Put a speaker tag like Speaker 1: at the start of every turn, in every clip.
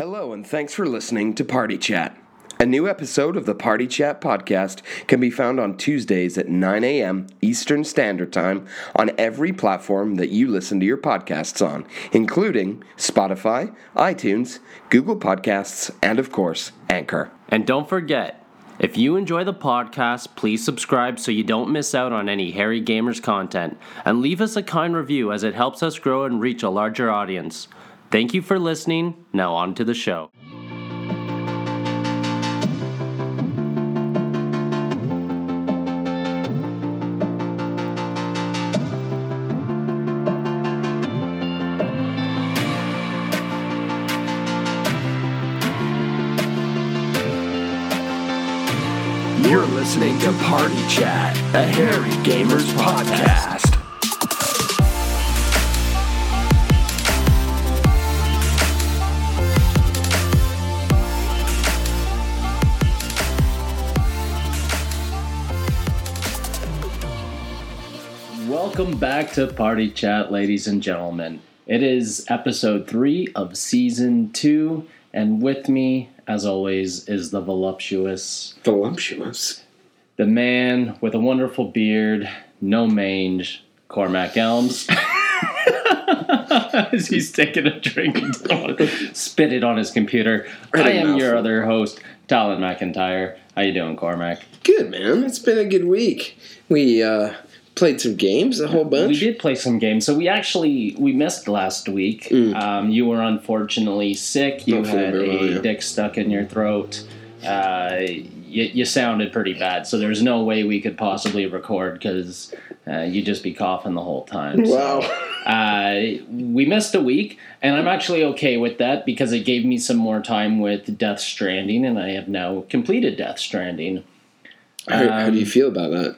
Speaker 1: Hello, and thanks for listening to Party Chat. A new episode of the Party Chat podcast can be found on Tuesdays at 9 a.m. Eastern Standard Time on every platform that you listen to your podcasts on, including Spotify, iTunes, Google Podcasts, and of course, Anchor.
Speaker 2: And don't forget, if you enjoy the podcast, please subscribe so you don't miss out on any Harry Gamers content. And leave us a kind review as it helps us grow and reach a larger audience. Thank you for listening. Now, on to the show.
Speaker 1: You're listening to Party Chat, a Harry Gamers podcast.
Speaker 2: Welcome back to Party Chat, ladies and gentlemen. It is episode three of season two, and with me, as always, is the voluptuous,
Speaker 1: Voluptuous.
Speaker 2: the man with a wonderful beard, no mange, Cormac Elms. As he's taking a drink and spit it on his computer.
Speaker 1: Right
Speaker 2: I am your other host, Talon McIntyre. How you doing, Cormac?
Speaker 3: Good man. It's been a good week. We uh, played some games, a whole bunch.
Speaker 2: We did play some games. So we actually we missed last week.
Speaker 3: Mm.
Speaker 2: Um, you were unfortunately sick. You had
Speaker 3: very well,
Speaker 2: a
Speaker 3: yeah.
Speaker 2: dick stuck in your throat. Uh, you, you sounded pretty bad. So there's no way we could possibly record because uh, you'd just be coughing the whole time. So,
Speaker 3: Wow.
Speaker 2: uh, we missed a week, and I'm actually okay with that because it gave me some more time with Death Stranding, and I have now completed Death Stranding.
Speaker 3: How, how do you feel about that?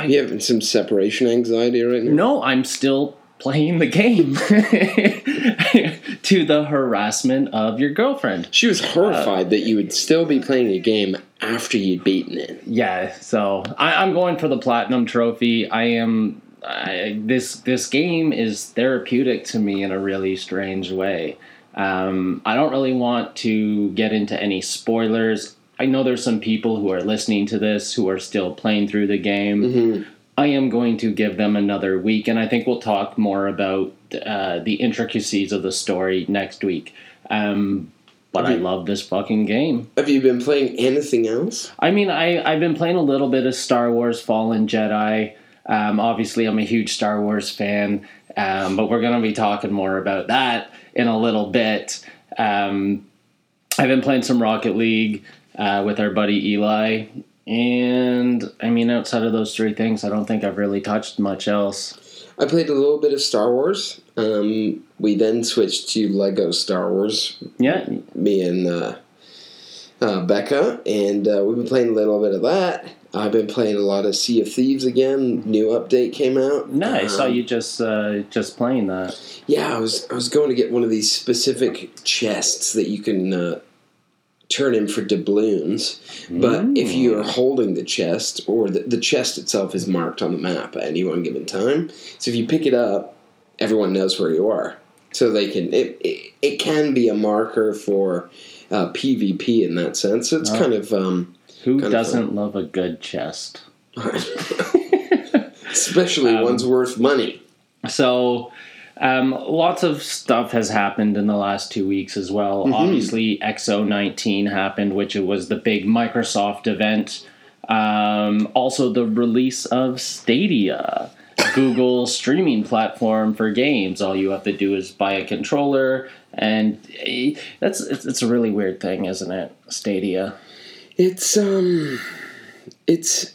Speaker 2: Uh,
Speaker 3: You having some separation anxiety right now?
Speaker 2: No, I'm still playing the game to the harassment of your girlfriend.
Speaker 3: She was horrified that you would still be playing a game after you'd beaten it.
Speaker 2: Yeah, so I, I'm going for the platinum trophy. I am. I, this this game is therapeutic to me in a really strange way. Um, I don't really want to get into any spoilers. I know there's some people who are listening to this who are still playing through the game. I am going to give them another week, and I think we'll talk more about uh, the intricacies of the story next week. Um, but I love this fucking game.
Speaker 3: Have you been playing anything else?
Speaker 2: I mean, I, I've been playing a little bit of Star Wars Fallen Jedi. Um, obviously, I'm a huge Star Wars fan, um, but we're going to be talking more about that in a little bit. Um, I've been playing some Rocket League uh, with our buddy Eli. And I mean, outside of those three things, I don't think I've really touched much else.
Speaker 3: I played a little bit of Star Wars. Um, we then switched to Lego Star Wars,
Speaker 2: Yeah,
Speaker 3: me and uh, uh, Becca, and uh, we've been playing a little bit of that. I've been playing a lot of Sea of Thieves again. New update came out.
Speaker 2: no, I saw
Speaker 3: Um,
Speaker 2: you just uh, just playing that.
Speaker 3: Yeah, I was I was going to get one of these specific chests that you can uh, turn in for doubloons. But if you are holding the chest, or the, the chest itself is marked on the map at any one given time, so if you pick it up, everyone knows where you are. So they can it it, it can be a marker for uh, PvP in that sense. So it's
Speaker 2: Oh.
Speaker 3: kind of um,
Speaker 2: Who
Speaker 3: kind
Speaker 2: doesn't love a good chest?
Speaker 3: especially
Speaker 2: Um,
Speaker 3: one's worth money.
Speaker 2: So, um, lots of stuff has happened in the last two weeks as well.
Speaker 3: Mm-hmm.
Speaker 2: Obviously, XO19 happened, which it was the big Microsoft event. Um, also, the release of Stadia, Google streaming platform for games. All you have to do is buy a controller, and eh, that's it's, it's a really weird thing, isn't it? Stadia.
Speaker 3: It's um, it's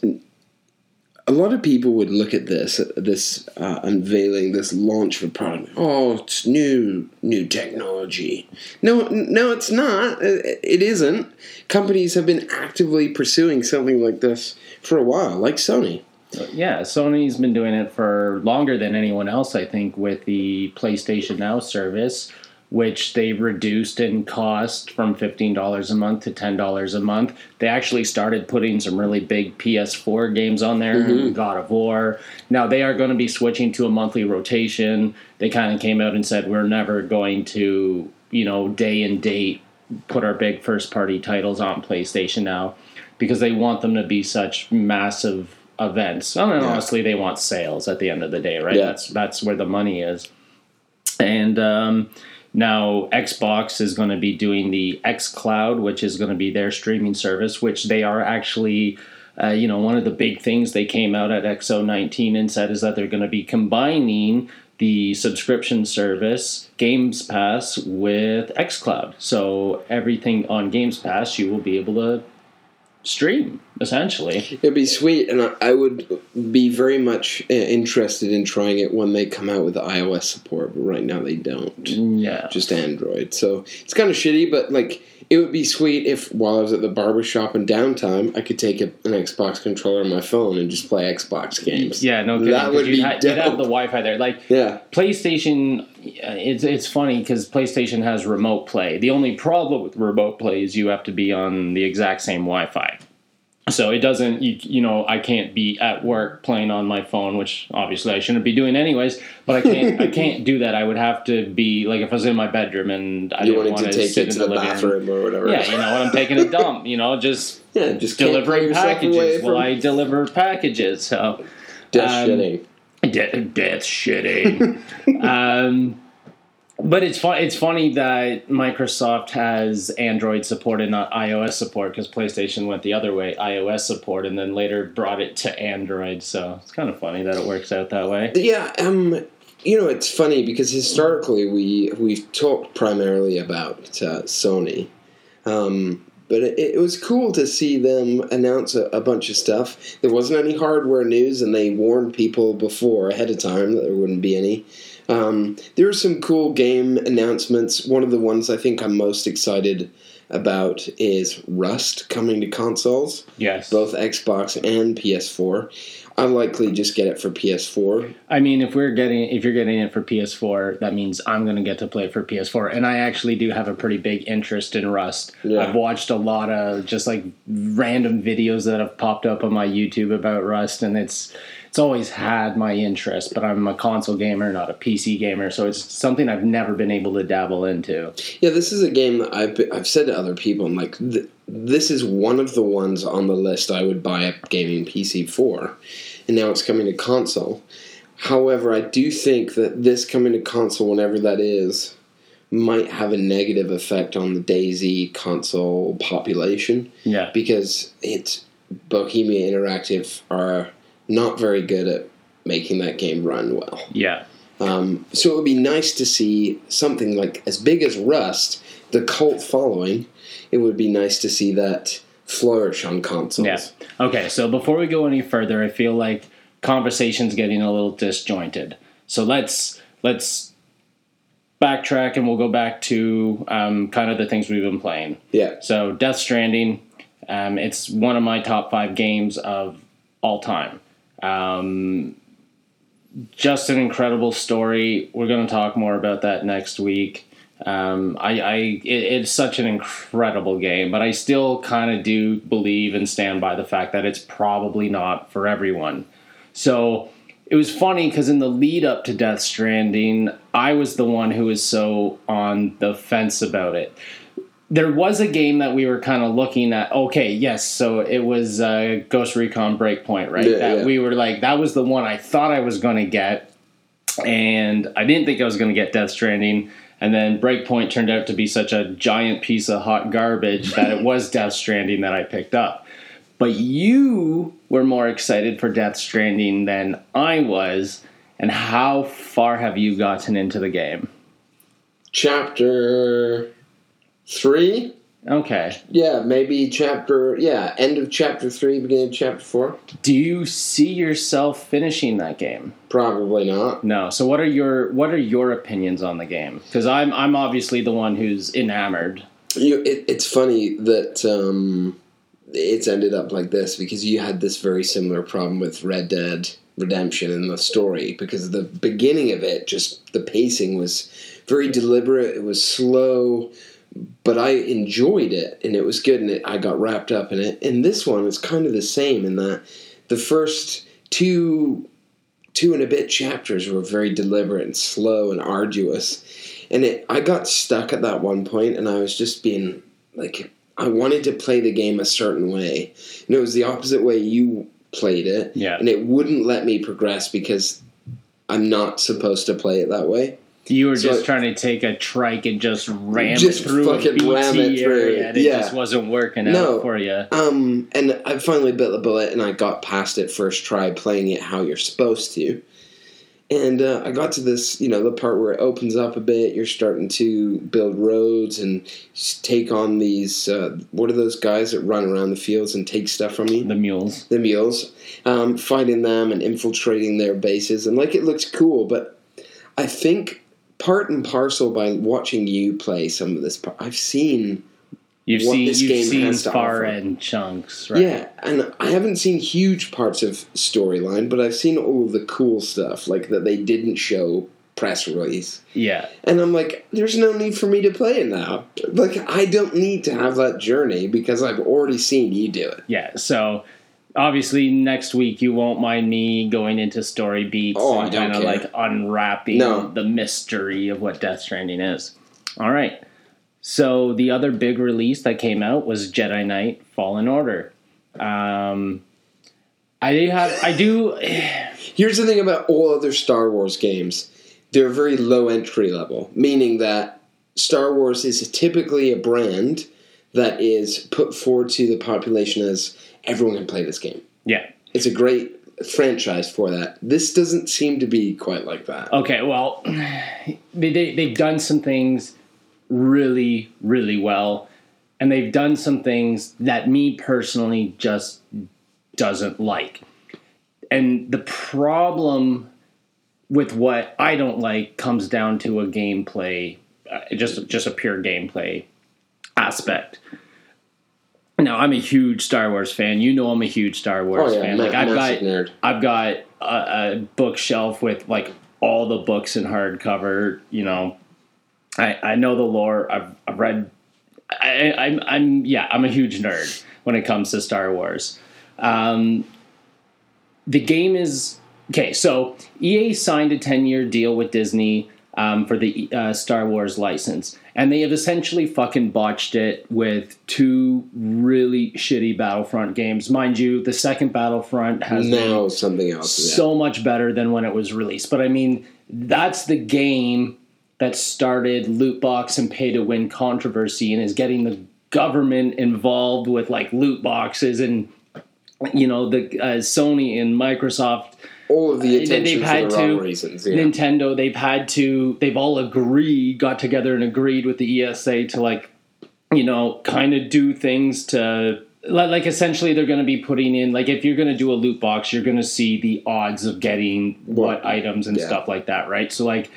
Speaker 3: a lot of people would look at this this uh, unveiling, this launch of a product. Oh, it's new, new technology. No, no, it's not. It, it isn't. Companies have been actively pursuing something like this for a while, like Sony.
Speaker 2: Yeah, Sony's been doing it for longer than anyone else, I think, with the PlayStation Now service, which they reduced in cost from $15 a month to $10 a month. They actually started putting some really big PS4 games on there, God of War. Now they are going to be switching to a monthly rotation. They kind of came out and said, we're never going to you know, day and date put our big first party titles on PlayStation now because they want them to be such massive events. I mean,
Speaker 3: Yeah.
Speaker 2: honestly, they want sales at the end of the day, right?
Speaker 3: Yeah.
Speaker 2: That's that's where the money is. And um, now Xbox is going to be doing the xCloud, which is going to be their streaming service, which they are actually. Uh, you know, one of the big things they came out at XO19 and said is that they're going to be combining the subscription service Games Pass with xCloud. So everything on Games Pass you will be able to stream essentially.
Speaker 3: It'd be sweet, and I, would be very much uh, interested in trying it when they come out with iOS support. But right now they don't,
Speaker 2: Yeah.
Speaker 3: just Android. So it's kind of shitty. But like, it would be sweet if while I was at the barber shop in downtime, I could take a, an Xbox controller on my phone and just play Xbox games.
Speaker 2: Yeah, no kidding.
Speaker 3: That would
Speaker 2: you'd,
Speaker 3: be
Speaker 2: ha- you'd have the Wi-Fi there. Like
Speaker 3: Yeah,
Speaker 2: PlayStation, uh, it's it's funny because PlayStation has remote play. The only problem with remote play is you have to be on the exact same Wi-Fi. So it doesn't, you, you know, I can't be at work playing on my phone, which obviously I shouldn't be doing anyways. But I can't, I can't do that. I would have to be like if I was in my bedroom and I
Speaker 3: you
Speaker 2: didn't want
Speaker 3: to take
Speaker 2: sit
Speaker 3: it
Speaker 2: in
Speaker 3: to
Speaker 2: the
Speaker 3: the
Speaker 2: living room.
Speaker 3: bathroom or whatever.
Speaker 2: Yeah, you know, when I'm taking a dump, you know, just
Speaker 3: yeah, just
Speaker 2: delivering packages. Well, I deliver packages, so
Speaker 3: death
Speaker 2: um,
Speaker 3: shitting.
Speaker 2: De- death shitting. um, but it's fun. It's funny that Microsoft has Android support and not iOS support because PlayStation went the other way, iOS support, and then later brought it to Android. So it's kind of funny that it works out that way.
Speaker 3: Yeah, um, you know, it's funny because historically we we've talked primarily about uh, Sony, um, but it, it was cool to see them announce a, a bunch of stuff. There wasn't any hardware news, and they warned people before ahead of time that there wouldn't be any. Um, there are some cool game announcements. One of the ones I think I'm most excited about is Rust coming to consoles,
Speaker 2: Yes.
Speaker 3: both Xbox and PS4. I'll likely just get it for PS4
Speaker 2: I mean, if we're getting if you're getting it for PS4, that means I'm going to get to play it for PS4, and I actually do have a pretty big interest in Rust.
Speaker 3: Yeah.
Speaker 2: I've watched a lot of just like random videos that have popped up on my YouTube about Rust, and it's it's always had my interest. But I'm a console gamer, not a PC gamer, so it's something I've never been able to dabble into.
Speaker 3: Yeah, this is a game that I've been, I've said to other people. I'm like, th- this is one of the ones on the list I would buy a gaming PC for, and now it's coming to console. However, I do think that this coming to console, whenever that is, might have a negative effect on the DayZ console population
Speaker 2: Yeah,
Speaker 3: because it's Bohemia Interactive are not very good at making that game run well.
Speaker 2: yeah.
Speaker 3: Um, so it would be nice to see something like as big as Rust, the cult following. It would be nice to see that flourish on consoles.
Speaker 2: Yeah. Okay, so before we go any further, I feel like conversation's getting a little disjointed. So let's let's backtrack and we'll go back to um, kind of the things we've been playing.
Speaker 3: Yeah.
Speaker 2: So Death Stranding, um, it's one of my top five games of all time. Um, just an incredible story. We're going to talk more about that next week. Um, I, I it, it's such an incredible game, but I still kind of do believe and stand by the fact that it's probably not for everyone. So it was funny because in the lead up to Death Stranding, I was the one who was so on the fence about it. There was a game that we were kind of looking at. Okay, yes, so it was uh, Ghost Recon Breakpoint, right?
Speaker 3: Yeah,
Speaker 2: that
Speaker 3: yeah.
Speaker 2: we were like, that was the one I thought I was going to get, and I didn't think I was going to get Death Stranding. And then Breakpoint turned out to be such a giant piece of hot garbage that it was Death Stranding that I picked up. But you were more excited for Death Stranding than I was. And how far have you gotten into the game?
Speaker 3: Chapter three.
Speaker 2: Okay.
Speaker 3: Yeah, maybe chapter. Yeah, end of chapter three, beginning of chapter four.
Speaker 2: Do you see yourself finishing that game?
Speaker 3: Probably not.
Speaker 2: No. So what are your what are your opinions on the game? Because I'm I'm obviously the one who's enamored.
Speaker 3: You, it, it's funny that um, it's ended up like this because you had this very similar problem with Red Dead Redemption in the story because the beginning of it, just the pacing was very deliberate. It was slow, but I enjoyed it and it was good and it, I got wrapped up in it. And this one is kind of the same in that the first two two and a bit chapters were very deliberate and slow and arduous. and it I got stuck at that one point, and I was just being like I wanted to play the game a certain way, and it was the opposite way you played it,
Speaker 2: Yeah.
Speaker 3: and it wouldn't let me progress because I'm not supposed to play it that way.
Speaker 2: You were
Speaker 3: So
Speaker 2: just trying to take a trike and just ram
Speaker 3: Just
Speaker 2: it through a
Speaker 3: fucking
Speaker 2: BT
Speaker 3: ram it through.
Speaker 2: area, and it
Speaker 3: Yeah.
Speaker 2: just wasn't working
Speaker 3: No.
Speaker 2: out for you.
Speaker 3: Um, and I finally bit the bullet, and I got past it first try, playing it how you're supposed to. And uh, I got to this, you know, the part where it opens up a bit. You're starting to build roads and take on these. Uh, what are those guys that run around the fields and take stuff from you?
Speaker 2: The mules.
Speaker 3: the mules, um, fighting them and infiltrating their bases, and like it looks cool. But I think part and parcel by watching you play some of this, part, I've seen
Speaker 2: You've
Speaker 3: what
Speaker 2: seen
Speaker 3: this
Speaker 2: you've
Speaker 3: game
Speaker 2: seen
Speaker 3: has to
Speaker 2: far
Speaker 3: offer.
Speaker 2: end chunks, right?
Speaker 3: Yeah, and I haven't seen huge parts of storyline, but I've seen all of the cool stuff, like that they didn't show press release.
Speaker 2: Yeah.
Speaker 3: And I'm like, there's no need for me to play it now. Like, I don't need to have that journey because I've already seen you do it.
Speaker 2: Yeah. So obviously next week you won't mind me going into story beats
Speaker 3: Oh,
Speaker 2: and kind of like unwrapping
Speaker 3: No.
Speaker 2: the mystery of what Death Stranding is. All right. So the other big release that came out was Jedi Knight Fallen Order. Um, I do have I do
Speaker 3: Here's the thing about all other Star Wars games they're very low entry level, meaning that Star Wars is typically a brand that is put forward to the population as everyone can play this game.
Speaker 2: yeah.
Speaker 3: It's a great franchise for that. This doesn't seem to be quite like that.
Speaker 2: Okay, well, they, they, they've done some things really, really well, and they've done some things that me personally just doesn't like. And the problem with what I don't like comes down to a gameplay, uh, just just a pure gameplay aspect. Now, I'm a huge Star Wars fan. You know, I'm a huge Star Wars
Speaker 3: Oh yeah,
Speaker 2: fan. Like I've got
Speaker 3: nerd.
Speaker 2: I've got a, a bookshelf with like all the books in hardcover. You know, I I know the lore. I've I've read. I, I'm I'm yeah. I'm a huge nerd when it comes to Star Wars. Um, the game is okay. So EA signed a 10 year deal with Disney um, for the uh, Star Wars license, and they have essentially fucking botched it with two really shitty Battlefront games. Mind you, the second Battlefront has been
Speaker 3: Now something else. yeah.
Speaker 2: so much better than when it was released. But I mean, that's the game that started loot box and pay to win controversy and is getting the government involved with like loot boxes and you know the uh, Sony and Microsoft
Speaker 3: all of the
Speaker 2: uh,
Speaker 3: attention
Speaker 2: they've had
Speaker 3: the
Speaker 2: to-
Speaker 3: reasons. Yeah.
Speaker 2: Nintendo, they've had to, they've all agreed, got together and agreed with the ESA to like, you know, kind of do things to, like, like essentially they're going to be putting in, like, if you're going to do a loot box, you're going to see the odds of getting what items and
Speaker 3: Yeah.
Speaker 2: stuff like that, right? So, like,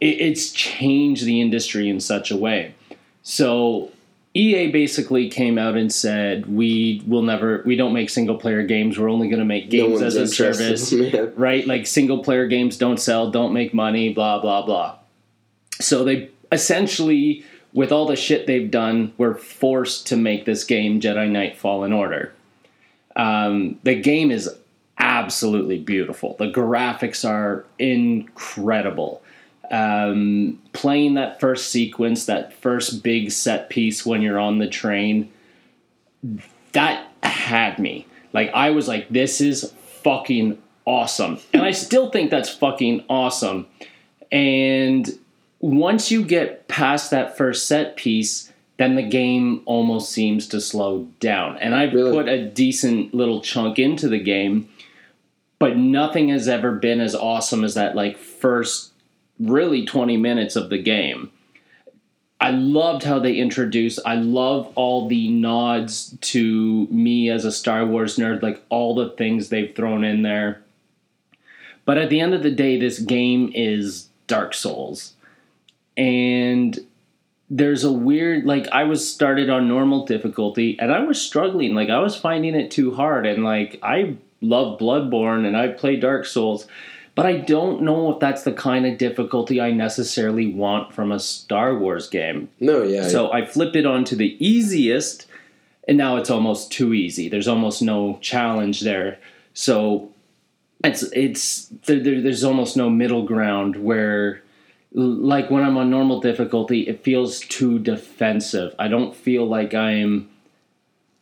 Speaker 2: it, it's changed the industry in such a way. So, EA basically came out and said, "We will never. We don't make single player games. We're only going to make games
Speaker 3: one's
Speaker 2: as a service."
Speaker 3: Yeah.
Speaker 2: right? Like single player games don't sell, don't make money, blah, blah, blah. So they essentially, with all the shit they've done, were forced to make this game Jedi Knight Fallen Order. Um, the game is absolutely beautiful. The graphics are incredible. Um, playing that first sequence, that first big set piece when you're on the train, that had me. Like I was like, this is fucking awesome. And I still think that's fucking awesome. And once you get past that first set piece, then the game almost seems to slow down. And I've
Speaker 3: Really?
Speaker 2: put a decent little chunk into the game, but nothing has ever been as awesome as that like first really 20 minutes of the game. I loved how they introduced. I love all the nods to me as a Star Wars nerd, like all the things they've thrown in there. But at the end of the day, this game is Dark Souls. And there's a weird, like, I was started on normal difficulty and I was struggling. Like, I was finding it too hard. And, like, I love Bloodborne and I play Dark Souls. But I don't know if that's the kind of difficulty I necessarily want from a Star Wars game.
Speaker 3: No, yeah.
Speaker 2: So I flipped it on to the easiest, and now it's almost too easy. There's almost no challenge there. So it's it's there, there- there's almost no middle ground where like when I'm on normal difficulty, it feels too defensive. I don't feel like I'm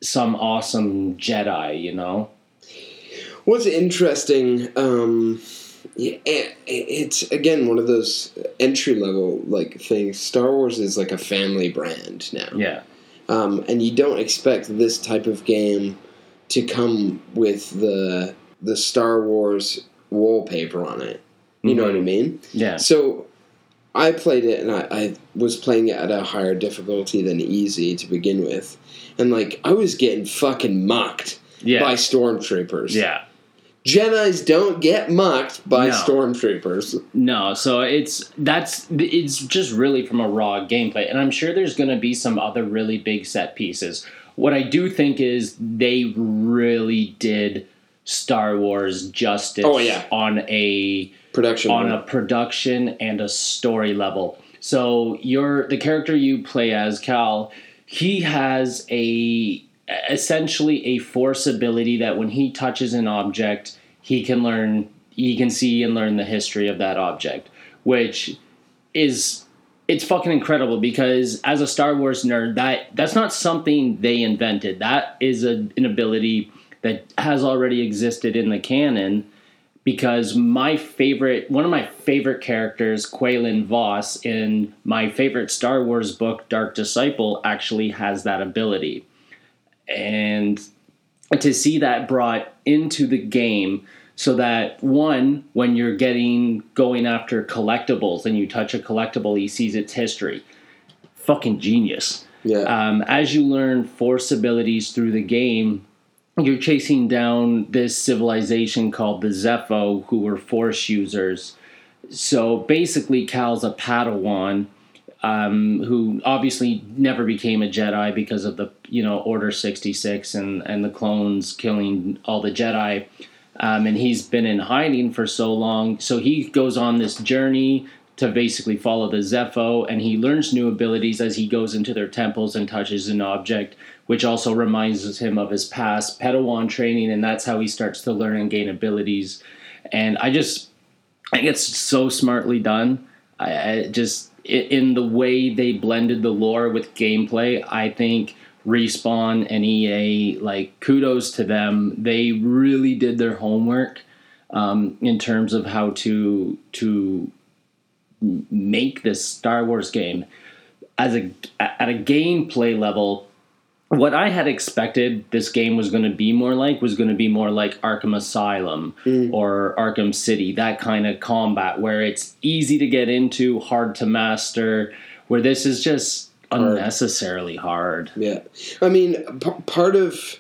Speaker 2: some awesome Jedi, you know?
Speaker 3: What's interesting, um, yeah, it's again one of those entry level like things. Star Wars is like a family brand now.
Speaker 2: Yeah.
Speaker 3: um, and you don't expect this type of game to come with the the Star Wars wallpaper on it. You know what I mean?
Speaker 2: Yeah.
Speaker 3: So I played it, and I, I was playing it at a higher difficulty than easy to begin with, and like I was getting fucking mucked
Speaker 2: Yeah.
Speaker 3: by stormtroopers.
Speaker 2: Yeah.
Speaker 3: Jedi's don't get mucked by
Speaker 2: No.
Speaker 3: stormtroopers.
Speaker 2: No, so it's that's it's just really from a raw gameplay, and I'm sure there's going to be some other really big set pieces. What I do think is they really did Star Wars justice
Speaker 3: Oh, yeah.
Speaker 2: on a
Speaker 3: Production.
Speaker 2: on a production and a story level. So you're the character you play as Cal. He has a essentially a force ability that when he touches an object, he can learn, he can see and learn the history of that object, which is it's fucking incredible because as a Star Wars nerd, that that's not something they invented. That is a, an ability that has already existed in the canon because my favorite one of my favorite characters Quinlan Vos in my favorite Star Wars book Dark Disciple actually has that ability and to see that brought into the game so that one when you're getting going after collectibles and you touch a collectible he sees its history fucking genius
Speaker 3: yeah.
Speaker 2: um, as you learn force abilities through the game, you're chasing down this civilization called the Zeffo, who were force users. So basically, Cal's a Padawan um, who obviously never became a Jedi because of the you know Order sixty six and and the clones killing all the Jedi. Um, and he's been in hiding for so long. So he goes on this journey to basically follow the Zeffo, and he learns new abilities as he goes into their temples and touches an object, which also reminds him of his past Padawan training, and that's how he starts to learn and gain abilities. And I just, I think it's so smartly done. I, I just in the way they blended the lore with gameplay, I think respawn and ea like kudos to them. They really did their homework um, in terms of how to to make this star wars game. As a at a gameplay level what i had expected this game was going to be more like was going to be more like arkham asylum mm. or arkham city that kind of combat where it's easy to get into hard to master where this is just unnecessarily hard.
Speaker 3: Yeah, I mean, p- part of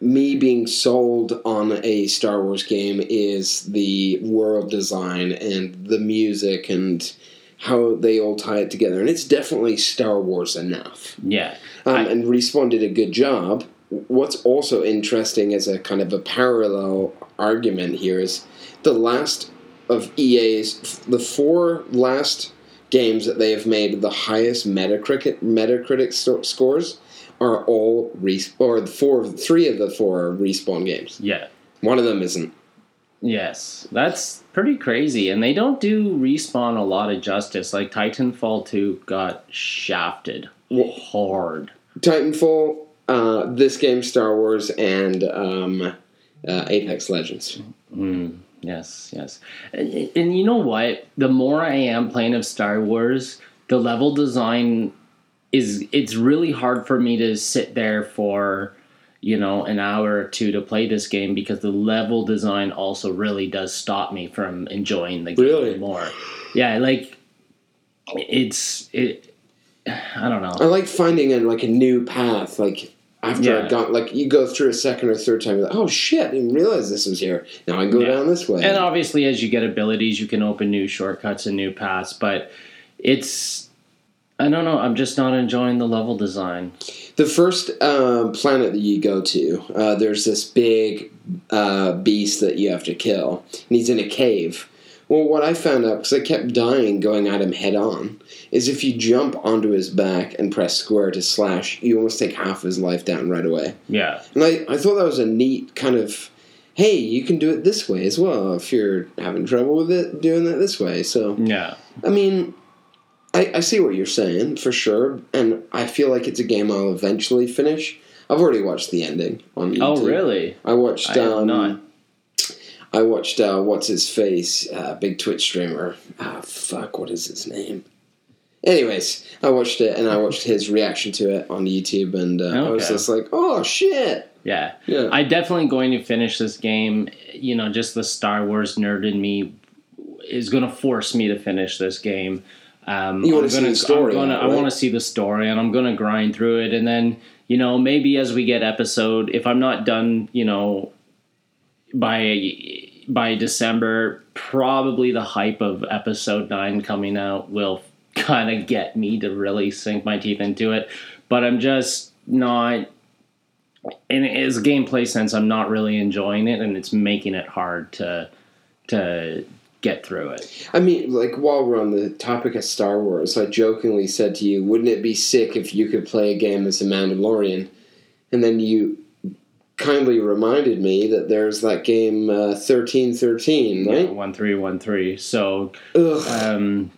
Speaker 3: me being sold on a Star Wars game is the world design and the music and how they all tie it together, and it's definitely Star Wars enough.
Speaker 2: yeah
Speaker 3: Um,
Speaker 2: I-
Speaker 3: and Respawn did a good job. What's also interesting as a kind of a parallel argument here is the last of EA's the four last games that they have made the highest Metacritic Metacritic scores are all res- or the four three of the four are respawn games.
Speaker 2: yeah
Speaker 3: One of them isn't.
Speaker 2: Yes, that's pretty crazy. And they don't do respawn a lot of justice. Like Titanfall 2 got shafted hard.
Speaker 3: Titanfall, uh, this game, Star Wars, and um, uh, Apex Legends.
Speaker 2: Mm, yes, yes. And, and you know what? The more I am playing of Star Wars, the level design is it's really hard for me to sit there for you know an hour or two to play this game because the level design also really does stop me from enjoying the game
Speaker 3: Really?
Speaker 2: more. Yeah, like it's it. I don't know.
Speaker 3: I like finding a, like a new path. Like after
Speaker 2: Yeah.
Speaker 3: I've gone, like you go through a second or third time, you're like, oh shit, I didn't realize this was here. Now I go
Speaker 2: Yeah.
Speaker 3: down this way.
Speaker 2: And obviously, as you get abilities, you can open new shortcuts and new paths. But it's I don't know. I'm just not enjoying the level design.
Speaker 3: The first um, planet that you go to, uh, there's this big uh, beast that you have to kill, and he's in a cave. Well, what I found out, because I kept dying going at him head on, is if you jump onto his back and press square to slash, you almost take half his life down right away.
Speaker 2: Yeah,
Speaker 3: And I, I thought that was a neat kind of, hey, you can do it this way as well if you're having trouble with it, doing it this way. So,
Speaker 2: yeah,
Speaker 3: I mean, I, I see what you're saying for sure, and I feel like it's a game I'll eventually finish. I've already watched the ending on YouTube.
Speaker 2: Oh, really?
Speaker 3: I watched.
Speaker 2: I
Speaker 3: um,
Speaker 2: not.
Speaker 3: I watched. Uh, what's his face? Uh, big Twitch streamer. Ah, fuck. What is his name? Anyways, I watched it and I watched his reaction to it on YouTube, and uh, I was just like, "Oh shit!"
Speaker 2: Yeah.
Speaker 3: Yeah.
Speaker 2: I'm definitely going to finish this game. You know, just the Star Wars nerd in me is going to force me to finish this game. Um,
Speaker 3: You wanna
Speaker 2: I'm
Speaker 3: see the story,
Speaker 2: gonna, I want to see the story, and I'm going to grind through it. And then, you know, maybe as we get episode, if I'm not done, you know, by by December, probably the hype of episode nine coming out will kind of get me to really sink my teeth into it. But I'm just not in its gameplay sense, I'm not really enjoying it, and it's making it hard to to get through it.
Speaker 3: I mean, like while we're on the topic of Star Wars, I jokingly said to you, "Wouldn't it be sick if you could play a game as a Mandalorian?" And then you kindly reminded me that there's that game uh, thirteen thirteen, right?
Speaker 2: One three one three. So, um,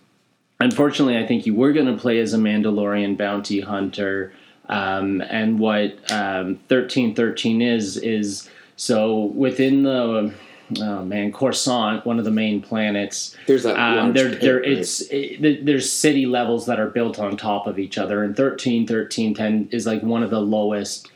Speaker 2: unfortunately, I think you were going to play as a Mandalorian bounty hunter. Um, and what um, thirteen thirteen is is so within the oh man Coruscant, one of the main planets.
Speaker 3: There's that.
Speaker 2: Um, there, there, it's it, there's city levels that are built on top of each other, and 13, 13, 10 is like one of the lowest.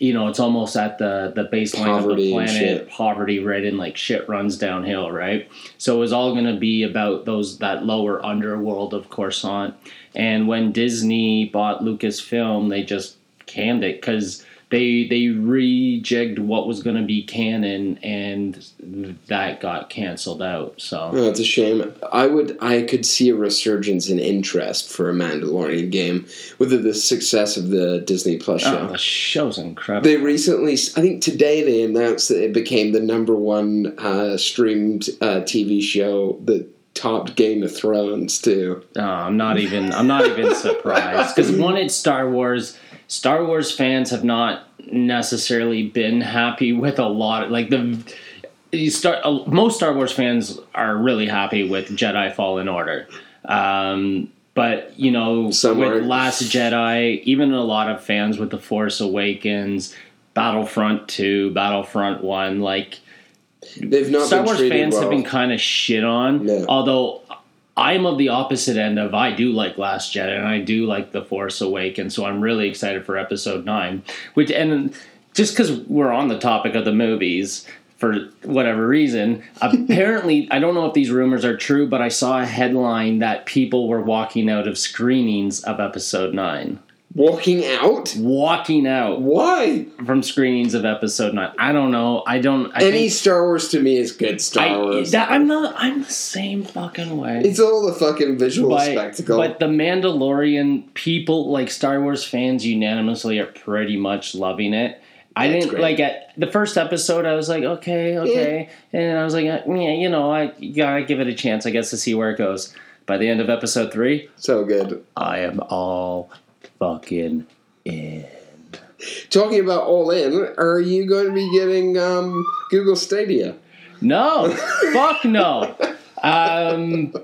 Speaker 2: You know, it's almost at the the baseline
Speaker 3: Poverty
Speaker 2: of the planet. Poverty, right, and like shit runs downhill, right? So it was all going to be about those that lower underworld of Coruscant. And when Disney bought Lucasfilm, they just canned it because they they rejigged what was going to be canon, and that got canceled out. So.
Speaker 3: Oh, it's a shame. I would, I could see a resurgence in interest for a Mandalorian game with the success of the Disney Plus show.
Speaker 2: Oh, the show's incredible.
Speaker 3: They recently, I think today, they announced that it became the number one uh, streamed uh, TV show that topped Game of Thrones too.
Speaker 2: Oh, I'm not even. I'm not even surprised because one, it's Star Wars. Star Wars fans have not necessarily been happy with a lot. like the you start. Uh, most Star Wars fans are really happy with Jedi Fallen Order. Um, but you know,
Speaker 3: Some
Speaker 2: with. Last Jedi, even a lot of fans with The Force Awakens, Battlefront Two, Battlefront One, like
Speaker 3: They've not
Speaker 2: Star
Speaker 3: been
Speaker 2: Wars fans
Speaker 3: well.
Speaker 2: have been kind of shit on.
Speaker 3: Yeah.
Speaker 2: Although I'm of the opposite end of I do like Last Jedi and I do like The Force Awakens, so I'm really excited for Episode Nine. Which and just because we're on the topic of the movies. For whatever reason, apparently, I don't know if these rumors are true, but I saw a headline that people were walking out of screenings of Episode 9.
Speaker 3: Walking out?
Speaker 2: Walking out
Speaker 3: Why?
Speaker 2: from screenings of Episode 9. I don't know. I don't. I
Speaker 3: Any
Speaker 2: think,
Speaker 3: Star Wars to me is good Star
Speaker 2: I,
Speaker 3: Wars.
Speaker 2: that, I'm not. I'm the same fucking way.
Speaker 3: it's all the fucking visual
Speaker 2: but,
Speaker 3: spectacle.
Speaker 2: but the Mandalorian people, like Star Wars fans, unanimously are pretty much loving it. I
Speaker 3: That's
Speaker 2: didn't
Speaker 3: great.
Speaker 2: like at the first episode. I was like, okay, okay, and I was like, uh, yeah, you know, I gotta give it a chance, I guess, to see where it goes. By the end of episode three,
Speaker 3: so good.
Speaker 2: I am all fucking in.
Speaker 3: Talking about all in, are you going to be getting um, Google Stadia?
Speaker 2: No, fuck no. Um,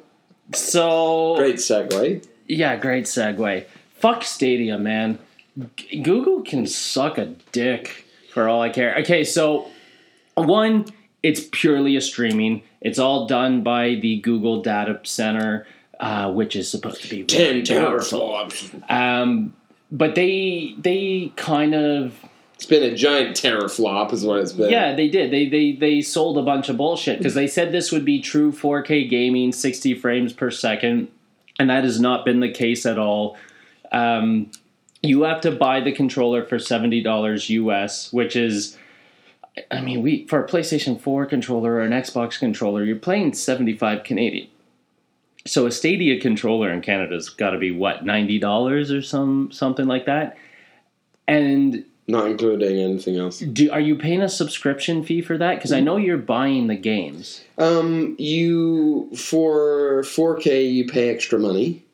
Speaker 2: so
Speaker 3: Great segue.
Speaker 2: Yeah, great segue. Fuck Stadia, man. G- Google can suck a dick for all I care. Okay, so one, it's purely a streaming. It's all done by the Google Data Center, uh, which is supposed to be
Speaker 3: Ten teraflops.
Speaker 2: Um, but they they kind of
Speaker 3: It's been a giant teraflop, is what it's been.
Speaker 2: yeah, they did. They they they sold a bunch of bullshit because they said this would be true 4K gaming, 60 frames per second, and that has not been the case at all. Um, you have to buy the controller for seventy dollars US, which is, I mean, we for a PlayStation Four controller or an Xbox controller, you're playing seventy five Canadian. So a Stadia controller in Canada's got to be what ninety dollars or some something like that, and
Speaker 3: Not including anything else.
Speaker 2: do are you paying a subscription fee for that? Because I know you're buying the games.
Speaker 3: Um, you for 4K you pay extra money.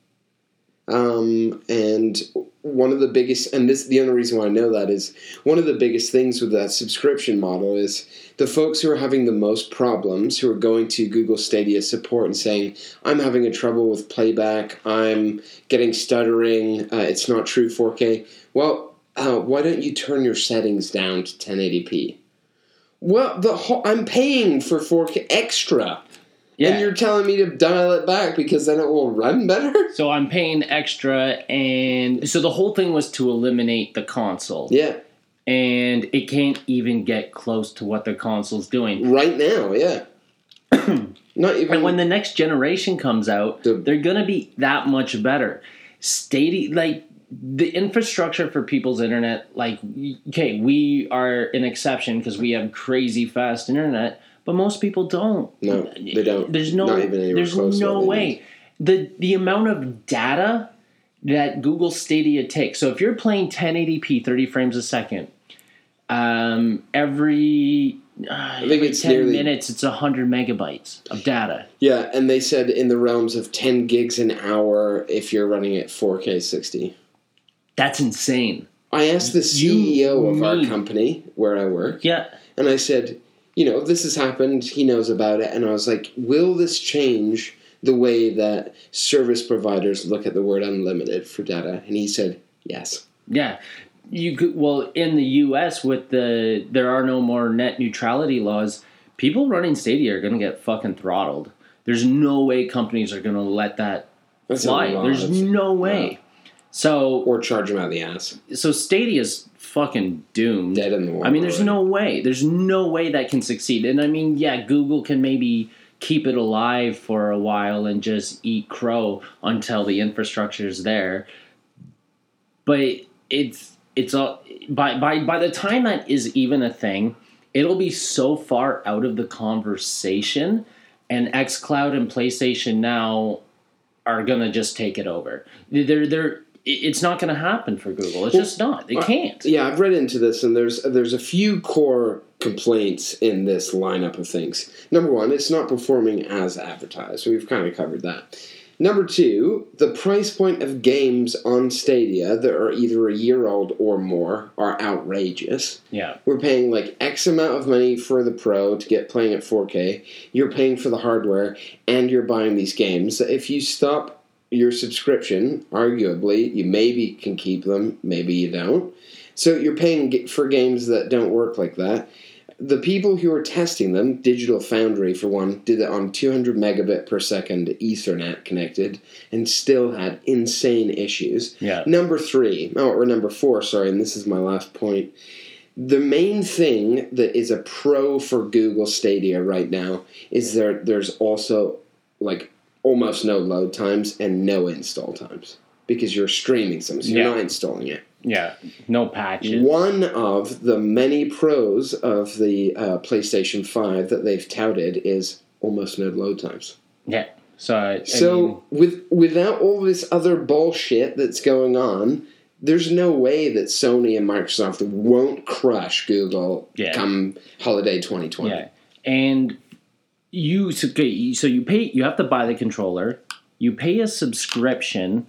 Speaker 3: Um, and one of the biggest, and this the only reason why I know that is one of the biggest things with that subscription model is the folks who are having the most problems, who are going to Google Stadia support and saying, "I'm having a trouble with playback. I'm getting stuttering. Uh, it's not true 4K." Well, uh, why don't you turn your settings down to 1080p? Well, the whole, I'm paying for 4K extra.
Speaker 2: Yeah.
Speaker 3: And you're telling me to dial it back because then it will run better?
Speaker 2: So I'm paying extra, and so the whole thing was to eliminate the console,
Speaker 3: Yeah,
Speaker 2: and it can't even get close to what the console's doing.
Speaker 3: right now, yeah. Not even
Speaker 2: And when the next generation comes out,
Speaker 3: The-
Speaker 2: they're gonna be that much better. Stadia, like the infrastructure for people's internet, like okay, we are an exception because we have crazy fast internet, but most people don't.
Speaker 3: No, they don't.
Speaker 2: There's no, there's no way. The the amount of data that Google Stadia takes. So if you're playing 1080p, 30 frames a second, um, every uh,
Speaker 3: think
Speaker 2: every
Speaker 3: it's
Speaker 2: 10
Speaker 3: nearly-
Speaker 2: minutes, it's 100 megabytes of data.
Speaker 3: Yeah, and they said in the realms of 10 gigs an hour if you're running at 4K 60.
Speaker 2: That's insane.
Speaker 3: I asked the
Speaker 2: You
Speaker 3: CEO of our company where I work,
Speaker 2: Yeah.
Speaker 3: and I said, you know, this has happened. He knows about it. And I was like, will this change the way that service providers look at the word unlimited for data? And he said, yes.
Speaker 2: Yeah. You could well in the US with the there are no more net neutrality laws, people running Stadia are gonna get fucking throttled. There's no way companies are gonna let that
Speaker 3: That's
Speaker 2: fly. There's no way. So
Speaker 3: Or charge them out of the ass.
Speaker 2: so Stadia's fucking doomed.
Speaker 3: Dead in the water.
Speaker 2: I mean, there's no way. There's no way that can succeed. And I mean, yeah, Google can maybe keep it alive for a while and just eat crow until the infrastructure's there. But it's it's all by by by the time that is even a thing, it'll be so far out of the conversation, and XCloud and PlayStation Now are gonna just take it over. They're they're it's not going to happen for Google. It's just not. They can't.
Speaker 3: Yeah, I've read into this, and there's there's a few core complaints in this lineup of things. Number one, it's not performing as advertised. We've kind of covered that. Number two, the price point of games on Stadia that are either a year old or more are outrageous.
Speaker 2: Yeah.
Speaker 3: We're paying like X amount of money for the Pro to get playing at 4K. You're paying for the hardware, and you're buying these games. If you stop your subscription, arguably, you maybe can keep them, maybe you don't. So you're paying for games that don't work like that. The people who are testing them, Digital Foundry for one, did it on 200 megabit per second Ethernet connected and still had insane issues.
Speaker 2: Yeah.
Speaker 3: Number three, oh, or number four, sorry, and this is my last point. The main thing that is a pro for Google Stadia right now is there. There's also like almost no load times and no install times because you're streaming some, so you're
Speaker 2: Yeah.
Speaker 3: not installing it.
Speaker 2: Yeah. No patches.
Speaker 3: One of the many pros of the uh, PlayStation 5 that they've touted is almost no load times.
Speaker 2: Yeah. So I
Speaker 3: So
Speaker 2: mean,
Speaker 3: with without all this other bullshit that's going on, there's no way that Sony and Microsoft won't crush Google
Speaker 2: Yeah.
Speaker 3: come holiday 2020.
Speaker 2: yeah, and you so, okay, you- so you pay you have to buy the controller, you pay a subscription,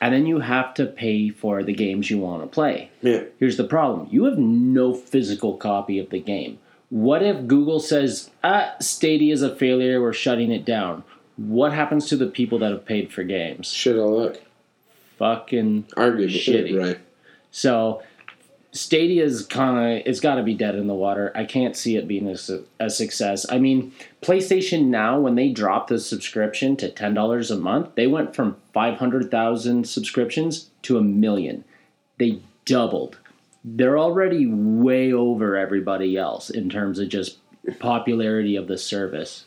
Speaker 2: and then you have to pay for the games you want to play.
Speaker 3: Yeah.
Speaker 2: Here's the problem: you have no physical copy of the game. What if Google says, "Ah, Stadia is a failure. We're shutting it down." What happens to the people that have paid for games?
Speaker 3: Shit all look.
Speaker 2: Fucking
Speaker 3: Arguably,
Speaker 2: Shitty.
Speaker 3: right.
Speaker 2: So Stadia's kind of it's got to be dead in the water. I can't see it being a, a success. I mean, PlayStation Now when they dropped the subscription to ten dollars a month, they went from five hundred thousand subscriptions to a million. They doubled. They're already way over everybody else in terms of just popularity of the service.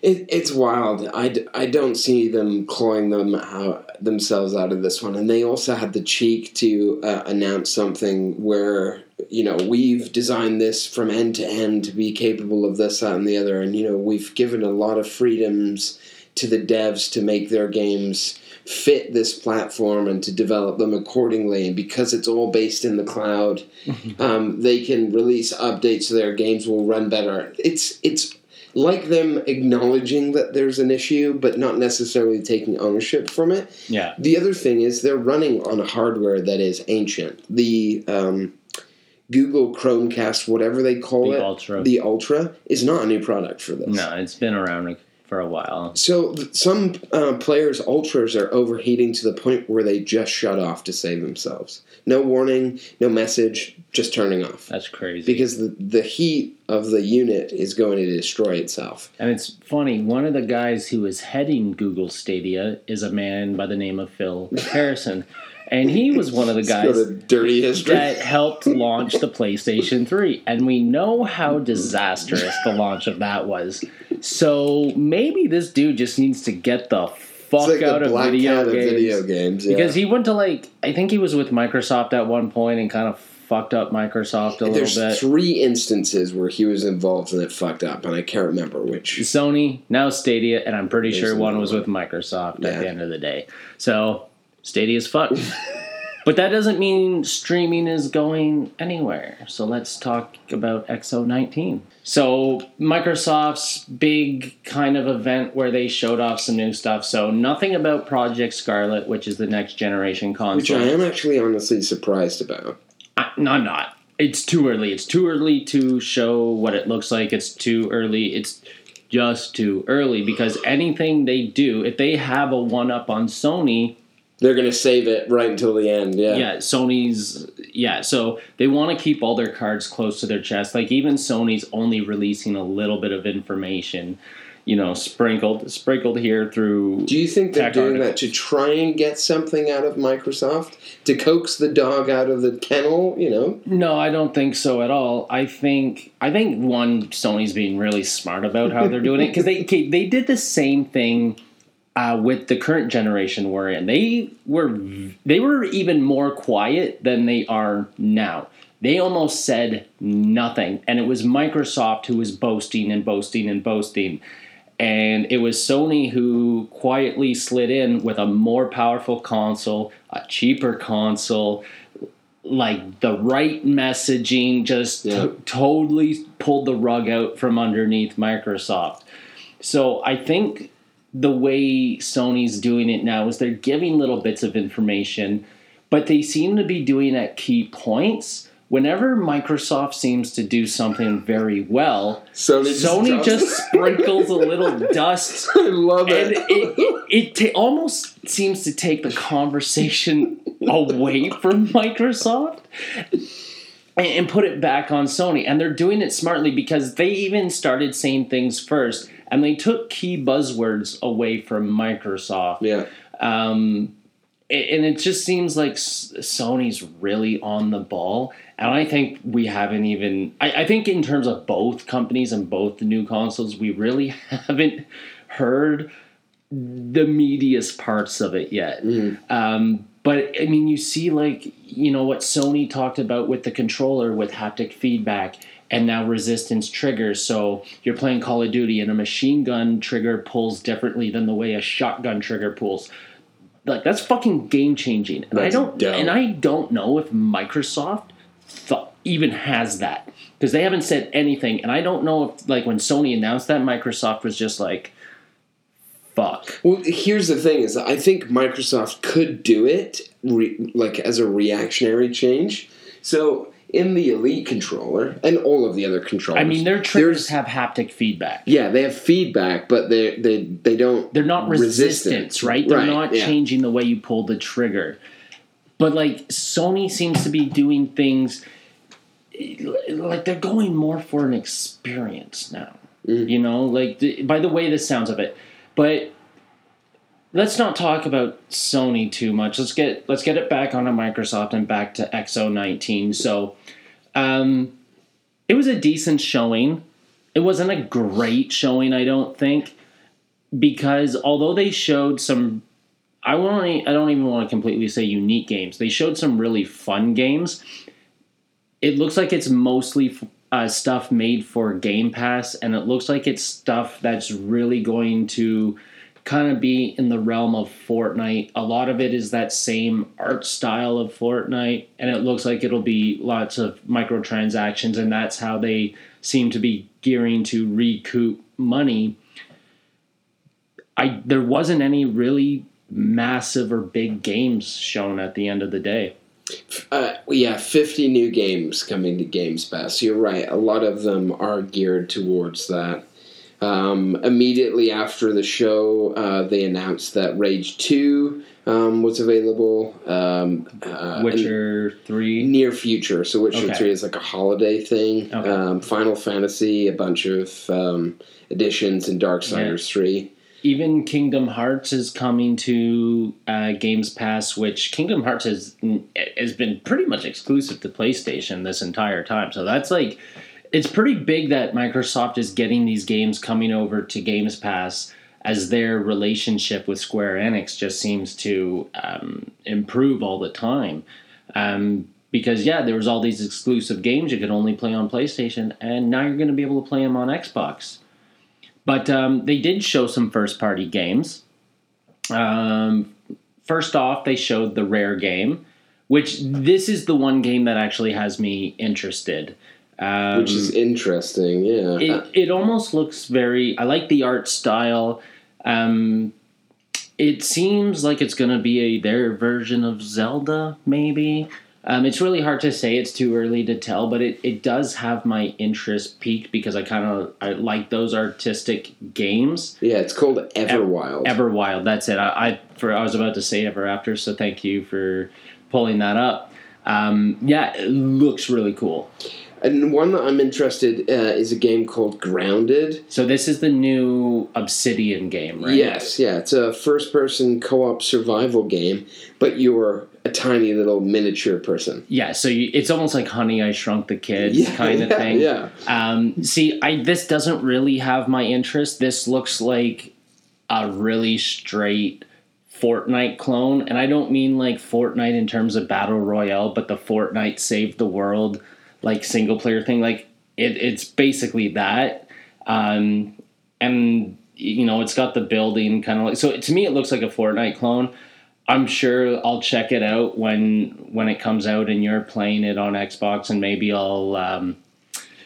Speaker 3: It, it's wild. I, I don't see them clawing them out, themselves out of this one. And they also had the cheek to uh, announce something where, you know, we've designed this from end to end to be capable of this, that, and the other. And, you know, we've given a lot of freedoms to the devs to make their games fit this platform and to develop them accordingly. And because it's all based in the cloud, um, they can release updates so their games will run better. It's it's like them acknowledging that there's an issue, but not necessarily taking ownership from it.
Speaker 2: Yeah.
Speaker 3: The other thing is they're running on hardware that is ancient. The um, Google Chromecast, whatever they call
Speaker 2: The
Speaker 3: it,
Speaker 2: Ultra.
Speaker 3: the Ultra, is not a new product for this.
Speaker 2: No, it's been around for a while.
Speaker 3: So some uh, players' ultras are overheating to the point where they just shut off to save themselves. No warning, no message, just turning off.
Speaker 2: That's crazy.
Speaker 3: Because the, the heat of the unit is going to destroy itself.
Speaker 2: And it's funny, one of the guys who is heading Google Stadia is a man by the name of Phil Harrison. And he was one of the guys
Speaker 3: to dirty history.
Speaker 2: that helped launch the PlayStation 3. And we know how disastrous the launch of that was. So maybe this dude just needs to get the fuck
Speaker 3: like
Speaker 2: out of video
Speaker 3: of video games. Yeah.
Speaker 2: Because he went to like, I think he was with Microsoft at one point and kind of fucked up Microsoft a little
Speaker 3: There's
Speaker 2: bit.
Speaker 3: three instances where he was involved and it fucked up, and I can't remember which.
Speaker 2: Sony, now Stadia, and I'm pretty
Speaker 3: There's
Speaker 2: sure one was with Microsoft
Speaker 3: Yeah.
Speaker 2: at the end of the day. So Stadia's fucked. but that doesn't mean streaming is going anywhere. So let's talk about XO19. So Microsoft's big kind of event where they showed off some new stuff. So nothing about Project Scarlett, which is the next generation console. Which.
Speaker 3: I am actually honestly surprised about.
Speaker 2: I, no, I'm not. It's too early. It's too early to show what it looks like. It's too early. It's just too early because anything they do, if they have a one up on Sony,
Speaker 3: They're going to save it right until the end. Yeah.
Speaker 2: yeah, Sony's yeah. So they want to keep all their cards close to their chest. Like even Sony's only releasing a little bit of information, you know, sprinkled sprinkled here through.
Speaker 3: Do you think they're doing
Speaker 2: article.
Speaker 3: that to try and get something out of Microsoft? To coax the dog out of the kennel, you know?
Speaker 2: No, I don't think so at all. I think I think one Sony's being really smart about how they're doing it because they they did the same thing uh, with the current generation we're in. They were they were even more quiet than they are now. They almost said nothing, and it was Microsoft who was boasting and boasting and boasting. And it was Sony who quietly slid in with a more powerful console, a cheaper console, like the right messaging just
Speaker 3: Yeah.
Speaker 2: to- totally pulled the rug out from underneath Microsoft. So I think the way Sony's doing it now is they're giving little bits of information, but they seem to be doing at key points. Whenever Microsoft seems to do something very well,
Speaker 3: Sony just
Speaker 2: Sony
Speaker 3: drops-
Speaker 2: just sprinkles a little dust
Speaker 3: I love
Speaker 2: and
Speaker 3: it.
Speaker 2: it it, it ta- almost seems to take the conversation away from Microsoft and, and put it back on Sony. And they're doing it smartly because they even started saying things first, and they took key buzzwords away from Microsoft.
Speaker 3: yeah.
Speaker 2: Um, and it just seems like Sony's really on the ball. And I think we haven't even. I, I think in terms of both companies and both the new consoles, we really haven't heard the meatiest parts of it yet. Um, but I mean, you see, like you know what Sony talked about with the controller with haptic feedback, and now resistance triggers. So you're playing Call of Duty, and a machine gun trigger pulls differently than the way a shotgun trigger pulls. Like that's fucking game changing, and I don't,
Speaker 3: dope.
Speaker 2: and I don't know if Microsoft thought, even has that because they haven't said anything, and I don't know if like when Sony announced that Microsoft was just like, "Fuck."
Speaker 3: Well, here's the thing: is I think Microsoft could do it, re- like as a reactionary change. So in the Elite controller and all of the other controllers,
Speaker 2: I mean, their triggers have haptic feedback.
Speaker 3: yeah, they have feedback, but they they they don't.
Speaker 2: They're not resistance,
Speaker 3: Resistance.
Speaker 2: right? They're
Speaker 3: Right,
Speaker 2: not
Speaker 3: yeah.
Speaker 2: changing the way you pull the trigger. But like Sony seems to be doing things like they're going more for an experience now.
Speaker 3: Mm.
Speaker 2: You know, like the, by the way this sounds of it. But let's not talk about Sony too much. Let's get let's get it back onto Microsoft and back to XO19. So um it was a decent showing. It wasn't a great showing, I don't think, because although they showed some, I won't. I don't even want to completely say unique games. They showed some really fun games. It looks like it's mostly uh, stuff made for Game Pass, and it looks like it's stuff that's really going to kind of be in the realm of Fortnite. A lot of it is that same art style of Fortnite, and it looks like it'll be lots of microtransactions, and that's how they seem to be gearing to recoup money. I there wasn't any really massive or big games shown at the end of the day.
Speaker 3: Uh, yeah, 50 new games coming to Games Pass. You're right. A lot of them are geared towards that. Um, immediately after the show, uh, they announced that Rage 2 um, was available. Um, uh,
Speaker 2: Witcher three.
Speaker 3: near future. So Witcher
Speaker 2: Okay.
Speaker 3: 3 is like a holiday thing.
Speaker 2: Okay.
Speaker 3: Um, Final Fantasy, a bunch of um, additions, and Darksiders 3.
Speaker 2: Even Kingdom Hearts is coming to uh, Games Pass, which Kingdom Hearts has has been pretty much exclusive to PlayStation this entire time. So that's like, it's pretty big that Microsoft is getting these games coming over to Games Pass as their relationship with Square Enix just seems to um, improve all the time. Um, because yeah, there was all these exclusive games you could only play on PlayStation, and now you're going to be able to play them on Xbox. But um, they did show some first party games. Um, first off, they showed the Rare game, which this is the one game that actually has me interested. Um,
Speaker 3: Which is interesting, yeah.
Speaker 2: it, it almost looks very. I like the art style. Um, it seems like it's going to be a their version of Zelda, maybe. Um, it's really hard to say. It's too early to tell, but it, it does have my interest peaked because I kind of I like those artistic games.
Speaker 3: yeah, it's called Everwild.
Speaker 2: Everwild, that's it. I, I for I was about to say Ever After, so thank you for pulling that up. Um, yeah, it looks really cool.
Speaker 3: And one that I'm interested uh, is a game called Grounded.
Speaker 2: So this is the new Obsidian game, right?
Speaker 3: Yes, yeah, it's a first-person co-op survival game, but you're a tiny little miniature person.
Speaker 2: Yeah, so you, it's almost like Honey, I Shrunk the Kids
Speaker 3: Yeah,
Speaker 2: kind of
Speaker 3: yeah,
Speaker 2: thing.
Speaker 3: yeah.
Speaker 2: Um, see, I this doesn't really have my interest. This looks like a really straight Fortnite clone, and I don't mean like Fortnite in terms of battle royale, but the Fortnite save the world like single player thing. Like it, it's basically that. Um, and you know, it's got the building kind of like so. To me, it looks like a Fortnite clone. I'm sure I'll check it out when when it comes out and you're playing it on Xbox, and maybe I'll um,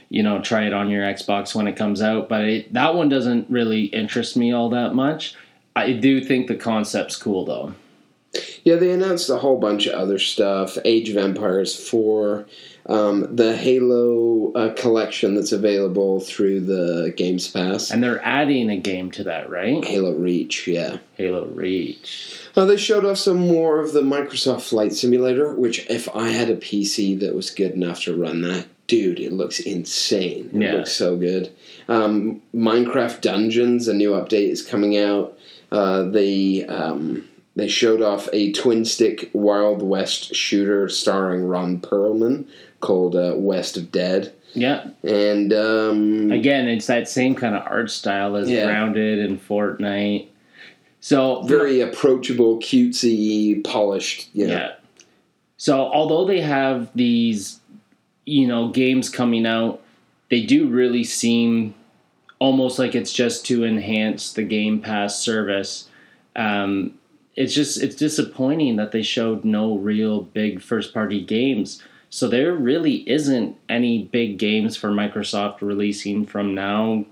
Speaker 2: you know try it on your Xbox when it comes out. But it, that one doesn't really interest me all that much. I do think the concept's cool though.
Speaker 3: Yeah, they announced a whole bunch of other stuff. Age of Empires 4, um, the Halo uh, collection that's available through the Games Pass.
Speaker 2: And they're adding a game to that, right?
Speaker 3: Halo Reach, yeah.
Speaker 2: Halo Reach.
Speaker 3: Uh, they showed off some more of the Microsoft Flight Simulator, which if I had a PC that was good enough to run that, dude, it looks insane. It
Speaker 2: Yeah.
Speaker 3: looks so good. Um, Minecraft Dungeons, a new update is coming out. Uh, they um, they showed off a twin stick Wild West shooter starring Ron Perlman called uh, West of Dead,
Speaker 2: Yeah.
Speaker 3: and um,
Speaker 2: Again, it's that same kind of art style as
Speaker 3: Yeah.
Speaker 2: Grounded and Fortnite. So
Speaker 3: very approachable, cutesy, polished. Yeah.
Speaker 2: Yeah. So although they have these, you know, games coming out, they do really seem almost like it's just to enhance the Game Pass service. Um, it's just it's disappointing that they showed no real big first party games. So there really isn't any big games for Microsoft releasing from now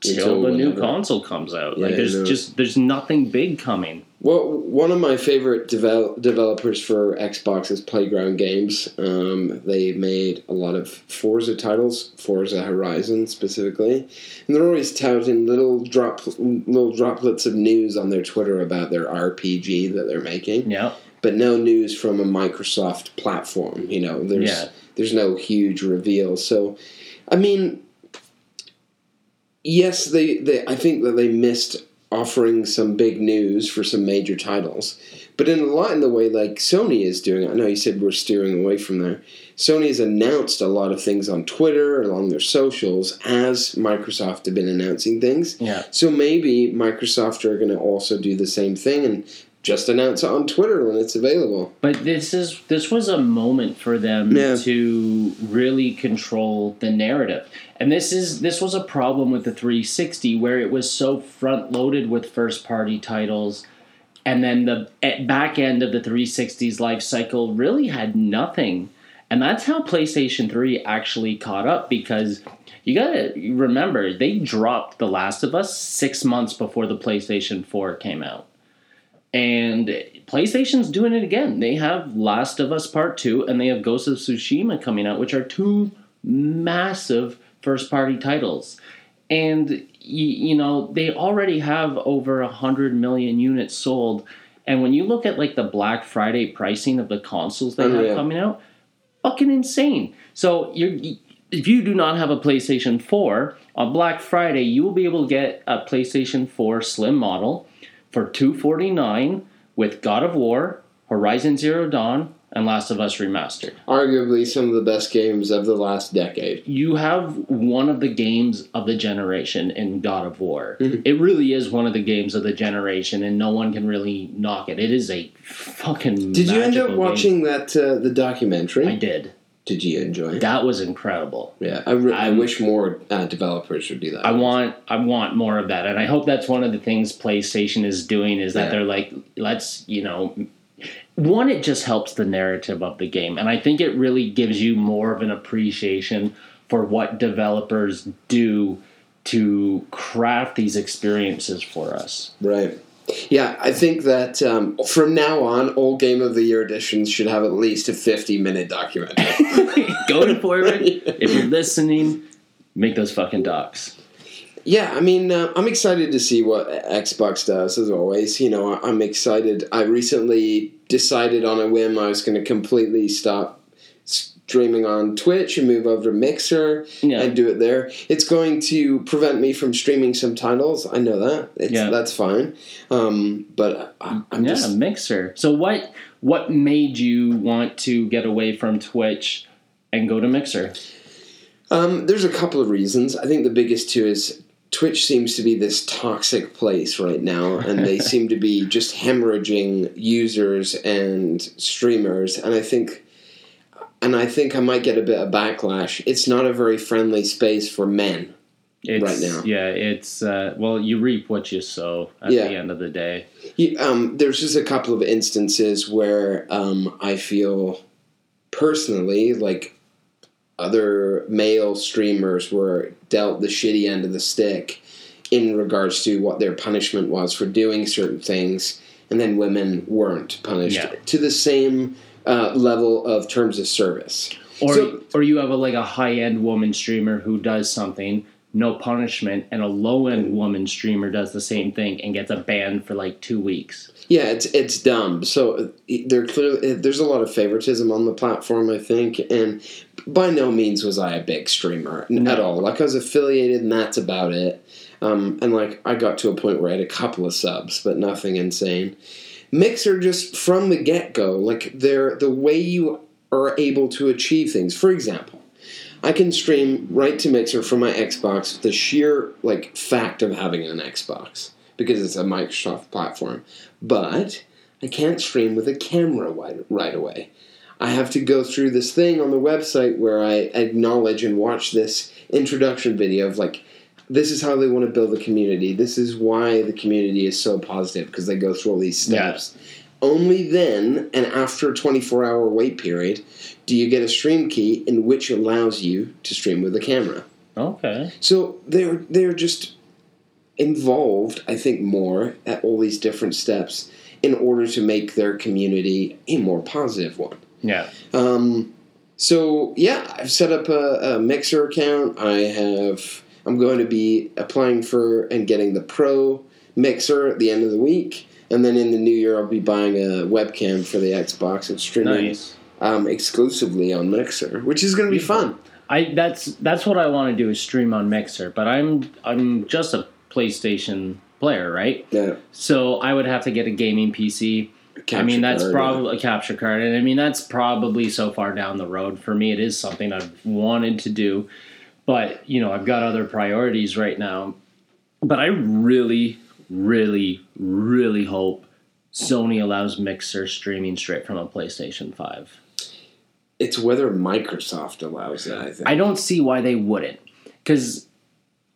Speaker 2: till the new console comes out.
Speaker 3: Yeah,
Speaker 2: like there's
Speaker 3: no.
Speaker 2: just there's nothing big coming.
Speaker 3: Well, one of my favorite devel- developers for Xbox is Playground Games. Um, they made a lot of Forza titles, Forza Horizon specifically, and they're always touting little drop little droplets of news on their Twitter about their RPG that they're making,
Speaker 2: Yeah.
Speaker 3: but no news from a Microsoft platform. You know, there's
Speaker 2: Yeah.
Speaker 3: there's no huge reveal. So, I mean, yes, they, they I think that they missed offering some big news for some major titles, but in a lot in the way like Sony is doing. I know you said we're steering away from there. Sony has announced a lot of things on Twitter along their socials as Microsoft have been announcing things.
Speaker 2: Yeah.
Speaker 3: So maybe Microsoft are going to also do the same thing and just announce it on Twitter when it's available.
Speaker 2: But this is this was a moment for them
Speaker 3: Yeah.
Speaker 2: to really control the narrative. And this is this was a problem with the 360 where it was so front loaded with first party titles and then the back end of the 360's life cycle really had nothing. And that's how PlayStation 3 actually caught up because you gotta remember, they dropped The Last of Us six months before the PlayStation 4 came out. And PlayStation's doing it again. They have Last of Us Part 2 and they have Ghost of Tsushima coming out, which are two massive first party titles. And, you, you know, they already have over 100 million units sold. And when you look at like the Black Friday pricing of the consoles they
Speaker 3: Unreal.
Speaker 2: have coming out, fucking insane. So you're if you do not have a PlayStation 4 on Black Friday, you will be able to get a PlayStation 4 Slim model for 249 with God of War, Horizon Zero Dawn, and Last of Us remastered.
Speaker 3: Arguably some of the best games of the last decade.
Speaker 2: You have one of the games of the generation in God of War. It really is one of the games of the generation, and no one can really knock it. It is a fucking.
Speaker 3: Did you end up
Speaker 2: game.
Speaker 3: watching that uh, the documentary?
Speaker 2: I did.
Speaker 3: Did you enjoy it?
Speaker 2: That was incredible.
Speaker 3: Yeah, I, re- I wish more uh, developers would do that.
Speaker 2: I want I want more of that, and I hope that's one of the things PlayStation is doing is that
Speaker 3: Yeah.
Speaker 2: they're like, let's you know, one it just helps the narrative of the game, and I think it really gives you more of an appreciation for what developers do to craft these experiences for us.
Speaker 3: Right. Yeah, I think that um, from now on, all Game of the Year editions should have at least a 50 minute documentary.
Speaker 2: Go forward if you're listening, make those fucking docs.
Speaker 3: yeah, I mean, uh, I'm excited to see what Xbox does, as always. You know, I'm excited. I recently decided on a whim I was going to completely stop streaming on Twitch and move over to Mixer
Speaker 2: Yeah.
Speaker 3: and do it there. It's going to prevent me from streaming some titles. I know that. It's,
Speaker 2: Yeah.
Speaker 3: That's fine. Um, but I, I'm
Speaker 2: yeah,
Speaker 3: just.
Speaker 2: Mixer. So what what made you want to get away from Twitch and go to Mixer?
Speaker 3: Um, there's a couple of reasons. I think the biggest two is Twitch seems to be this toxic place right now, and they seem to be just hemorrhaging users and streamers. And I think, and I think I might get a bit of backlash. It's not a very friendly space for men.
Speaker 2: It's,
Speaker 3: Right now.
Speaker 2: Yeah, it's uh, well, you reap what you sow at
Speaker 3: Yeah.
Speaker 2: the end of the day.
Speaker 3: You- Um, there's just a couple of instances where um, I feel personally like other male streamers were dealt the shitty end of the stick in regards to what their punishment was for doing certain things, and then women weren't punished
Speaker 2: Yeah.
Speaker 3: to the same uh, level of terms of service.
Speaker 2: Or
Speaker 3: So-
Speaker 2: or you have a like a high end woman streamer who does something, no punishment, and a low end woman streamer does the same thing and gets a ban for like two weeks.
Speaker 3: Yeah, it's it's dumb. So uh, there clearly there's a lot of favoritism on the platform, I think, and by no means was I a big streamer n- at all. Like I was affiliated, and that's about it. Um, and like I got to a point where I had a couple of subs, but nothing insane. Mixer just from the get go, like they're the way you are able to achieve things. For example, I can stream right to Mixer from my Xbox. The sheer like fact of having an Xbox because it's a Microsoft platform, but I can't stream with a camera right, right away. I have to go through this thing on the website where I acknowledge and watch this introduction video of like, this is how they want to build the community. This is why the community is so positive because they go through all these
Speaker 2: Yeah.
Speaker 3: steps. Only then, and after a 24 hour wait period, do you get a stream key in which allows you to stream with a camera.
Speaker 2: Okay.
Speaker 3: So they're they're just involved, I think, more at all these different steps in order to make their community a more positive one.
Speaker 2: Yeah.
Speaker 3: Um, so yeah, I've set up a, a Mixer account. I have. I'm going to be applying for and getting the Pro Mixer at the end of the week, and then in the new year, I'll be buying a webcam for the Xbox and streaming
Speaker 2: Nice.
Speaker 3: um, exclusively on Mixer, which is going to be fun.
Speaker 2: I that's that's what I want to do is stream on Mixer, but I'm I'm just a PlayStation player, right?
Speaker 3: Yeah,
Speaker 2: So I would have to get a gaming PC. I mean, that's probably a capture card, and I mean that's probably so far down the road for me. It is something I've wanted to do, but you know I've got other priorities right now. But I really, really, really hope Sony allows Mixer streaming straight from a PlayStation Five.
Speaker 3: It's whether Microsoft allows it. I think.
Speaker 2: I don't see why they wouldn't, because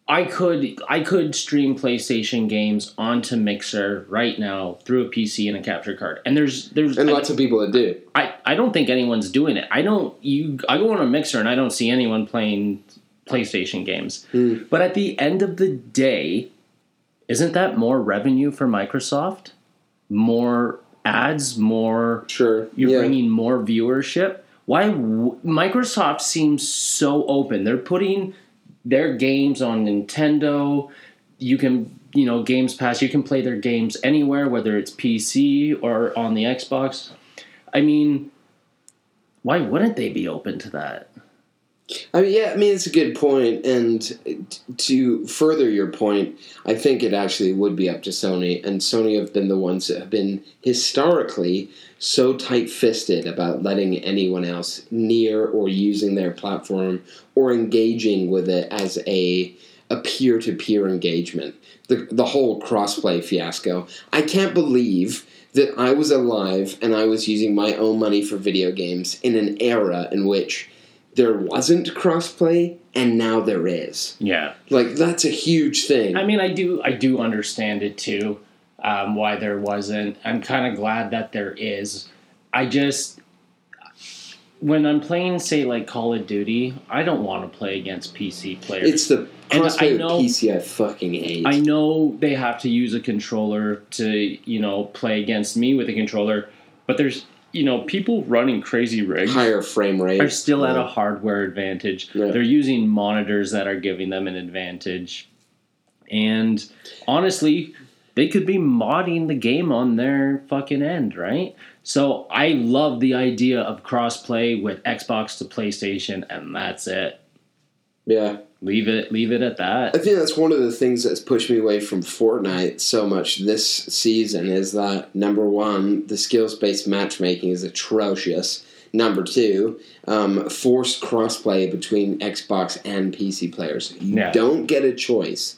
Speaker 2: I could I could stream PlayStation games onto Mixer right now through a PC and a capture card. And there's there's
Speaker 3: And lots of people that do.
Speaker 2: I, I don't think anyone's doing it. I don't you I go on a Mixer and I don't see anyone playing PlayStation games.
Speaker 3: Hmm.
Speaker 2: But at the end of the day, isn't that more revenue for Microsoft? More ads, more
Speaker 3: Sure.
Speaker 2: you're
Speaker 3: yeah.
Speaker 2: bringing more viewership. Why w- Microsoft seems so open? They're putting their games on Nintendo. You can, you know, Games Pass. You can play their games anywhere, whether it's PC or on the Xbox. I mean, why wouldn't they be open to that?
Speaker 3: I mean, yeah, I mean, it's a good point. and to further your point, I think it actually would be up to Sony, and Sony have been the ones that have been historically so tight-fisted about letting anyone else near or using their platform or engaging with it as a a peer-to-peer engagement. The the whole crossplay fiasco. I can't believe that I was alive and I was using my own money for video games in an era in which there wasn't crossplay and now there is.
Speaker 2: Yeah,
Speaker 3: Like that's a huge thing.
Speaker 2: I mean, I do, I do understand it too. Um, why there wasn't. I'm kind of glad that there is. I just when I'm playing, say, like Call of Duty, I don't want to play against PC players.
Speaker 3: it's the
Speaker 2: And I
Speaker 3: crossplay
Speaker 2: know-
Speaker 3: PC I fucking hate.
Speaker 2: I know they have to use a controller to, you know, play against me with a controller, but there's, you know, people running crazy rigs
Speaker 3: Higher frame rate.
Speaker 2: are still at a hardware advantage.
Speaker 3: Yeah.
Speaker 2: They're using monitors that are giving them an advantage. And honestly, they could be modding the game on their fucking end, right? So I love the idea of crossplay with Xbox to PlayStation, and that's it.
Speaker 3: Yeah.
Speaker 2: Leave it, leave it at that.
Speaker 3: I think that's one of the things that's pushed me away from Fortnite so much this season is that number one, the skills based matchmaking is atrocious. Number two, um, forced crossplay between Xbox and PC players. You
Speaker 2: Yeah.
Speaker 3: don't get a choice.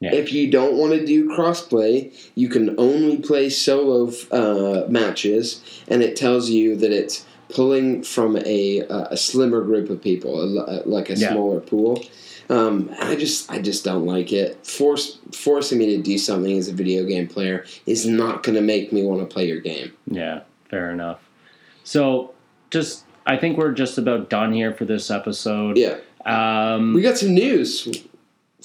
Speaker 2: Yeah.
Speaker 3: If you don't want to do crossplay, you can only play solo uh, matches, and it tells you that it's pulling from a a slimmer group of people, like a
Speaker 2: Yeah.
Speaker 3: smaller pool. Um, I just I just don't like it. Force forcing me to do something as a video game player is not going to make me want to play your game.
Speaker 2: Yeah, fair enough. So just, I think we're just about done here for this episode.
Speaker 3: Yeah,
Speaker 2: Um,
Speaker 3: we got some news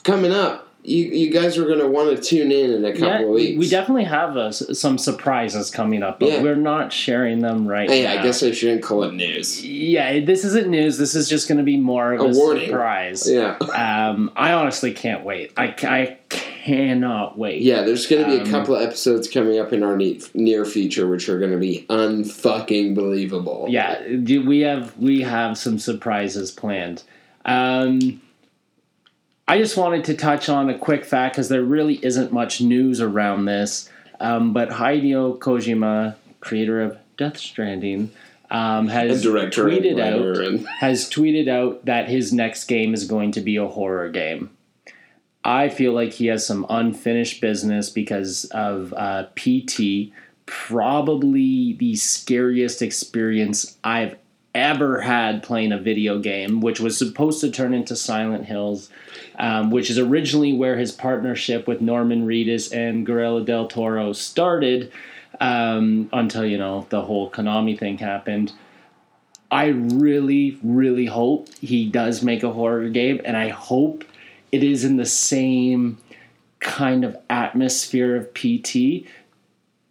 Speaker 3: coming up. You you guys are going to want to tune in in a couple
Speaker 2: yeah,
Speaker 3: of weeks.
Speaker 2: we definitely have s- some surprises coming up, but
Speaker 3: Yeah.
Speaker 2: we're not sharing them right
Speaker 3: Hey,
Speaker 2: now.
Speaker 3: I guess I shouldn't call it news.
Speaker 2: Yeah, this isn't news. This is just going to be more of
Speaker 3: A
Speaker 2: a, surprise.
Speaker 3: Yeah.
Speaker 2: Um, I honestly can't wait. I, I cannot wait.
Speaker 3: Yeah, there's going to be
Speaker 2: Um,
Speaker 3: a couple of episodes coming up in our ne- near future, which are going to be unfucking believable.
Speaker 2: Yeah, we have we have some surprises planned. Um, I just wanted to touch on a quick fact because there really isn't much news around this. Um, but Hideo Kojima, creator of Death Stranding, um, has tweeted out
Speaker 3: and
Speaker 2: has tweeted out that his next game is going to be a horror game. I feel like he has some unfinished business because of uh, PT, probably the scariest experience I've ever had playing a video game, which was supposed to turn into Silent Hills, um, which is originally where his partnership with Norman Reedus and Guillermo del Toro started um, until, you know, the whole Konami thing happened. I really, really hope he does make a horror game, and I hope it is in the same kind of atmosphere of PT.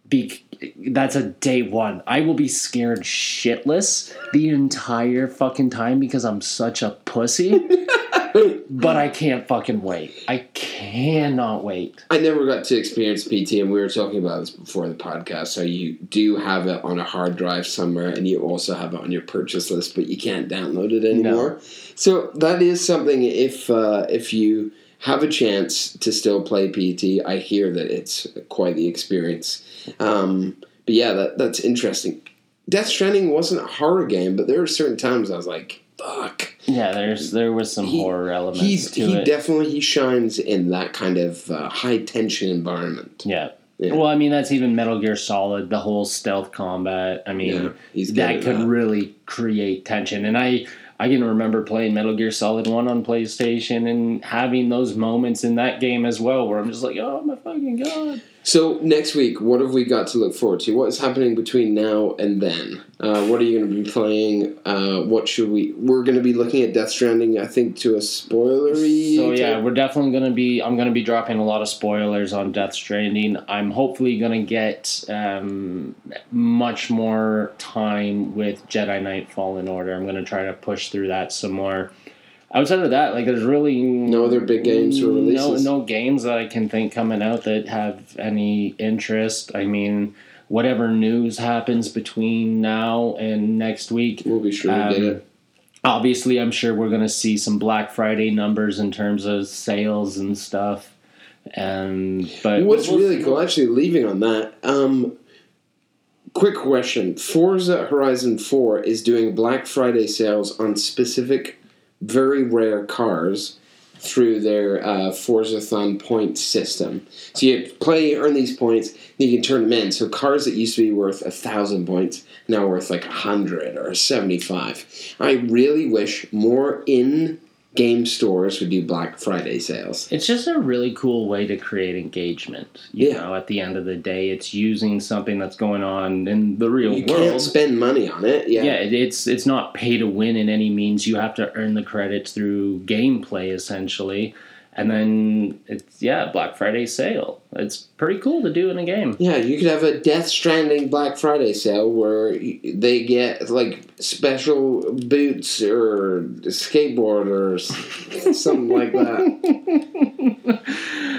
Speaker 2: Be- that's a day one. I will be scared shitless the entire fucking time because I'm such a pussy. but I can't fucking wait. I cannot wait.
Speaker 3: I never got to experience PT, and we were talking about this before the podcast. So you do have it on a hard drive somewhere, and you also have it on your purchase list, but you can't download it anymore. So that is something. If uh, if you have a chance to still play PT, I hear that it's quite the experience. Um, but yeah, that that's interesting. Death Stranding wasn't a horror game, but there were certain times I was like, "Fuck."
Speaker 2: Yeah, there's there was some
Speaker 3: He-
Speaker 2: horror elements
Speaker 3: He's he
Speaker 2: it.
Speaker 3: definitely he shines in that kind of uh, high tension environment.
Speaker 2: yeah.
Speaker 3: Yeah.
Speaker 2: Well, I mean that's even Metal Gear Solid, the whole stealth combat. I mean,
Speaker 3: Yeah,
Speaker 2: that could
Speaker 3: that.
Speaker 2: really create tension. And I I can remember playing Metal Gear Solid 1 on PlayStation and having those moments in that game as well where I'm just like, oh my fucking god.
Speaker 3: So next week, what have we got to look forward to? What is happening between now and then? Uh, what are you going to be playing? Uh, what should we? We're going to be looking at Death Stranding. I think to a spoilery.
Speaker 2: So yeah,
Speaker 3: type-
Speaker 2: we're definitely gonna be. I'm gonna be dropping a lot of spoilers on Death Stranding. I'm hopefully gonna get um, much more time with Jedi Knight Fallen Order. I'm gonna try to push through that some more. Outside of that, like there's really
Speaker 3: No other big games or
Speaker 2: no
Speaker 3: releases?
Speaker 2: no games that I can think coming out that have any interest. I mean, whatever news happens between now and next week,
Speaker 3: we'll be sure to get
Speaker 2: um,
Speaker 3: it.
Speaker 2: obviously i'm sure we're going to see some black friday numbers in terms of sales and stuff and but
Speaker 3: What's
Speaker 2: we'll-
Speaker 3: really cool, actually, leaving on that. Um, quick question: Forza Horizon Four is doing Black Friday sales on specific, very rare cars through their uh, Forzathon point system. So you play, earn these points, and you can turn them in. So cars that used to be worth a thousand points now worth like a hundred or seventy-five. I really wish more in. Game stores would do Black Friday sales.
Speaker 2: it's just a really cool way to create engagement you
Speaker 3: Yeah.
Speaker 2: know at the end of the day it's using something that's going on in the real
Speaker 3: You
Speaker 2: world You
Speaker 3: can't spend money on it. Yeah.
Speaker 2: yeah, it- it's it's not pay to win in any means. You have to earn the credits through gameplay essentially, and then it's yeah Black Friday sale. It's pretty cool to do in a game.
Speaker 3: Yeah, you could have a Death Stranding Black Friday sale where they get like special boots or skateboard or something like that.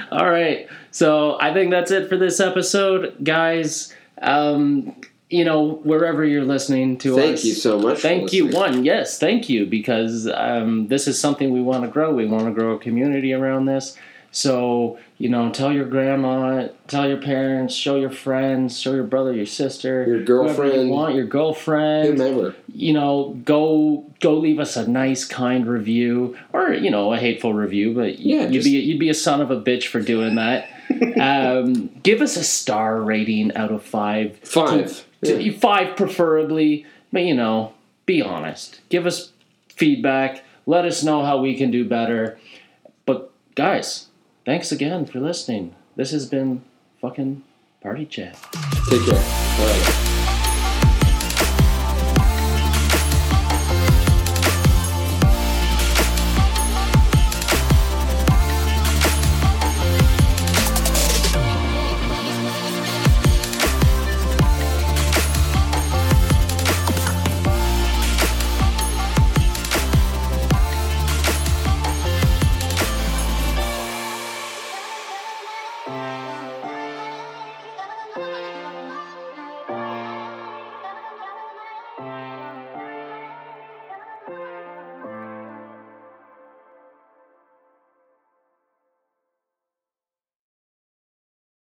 Speaker 2: All right. So I think that's it for this episode, guys. Um, you know, wherever you're listening to us.
Speaker 3: Thank you so much.
Speaker 2: Thank you. One, yes, thank you, because um, this is something we want to grow. We want to grow a community around this. So, you know, tell your grandma, tell your parents, show your friends, show your brother, your sister,
Speaker 3: Your girlfriend.
Speaker 2: you want, your girlfriend
Speaker 3: Whomever.
Speaker 2: you know, go go leave us a nice, kind review, or you know, a hateful review. But
Speaker 3: Yeah,
Speaker 2: you'd
Speaker 3: just-
Speaker 2: be you'd be a son of a bitch for doing that. um, give us a star rating out of five.
Speaker 3: Five.
Speaker 2: To-
Speaker 3: Yeah.
Speaker 2: Five preferably, but you know, be honest. Give us feedback. Let us know how we can do better. But guys, thanks again for listening. This has been fucking party chat.
Speaker 3: Take care. All right.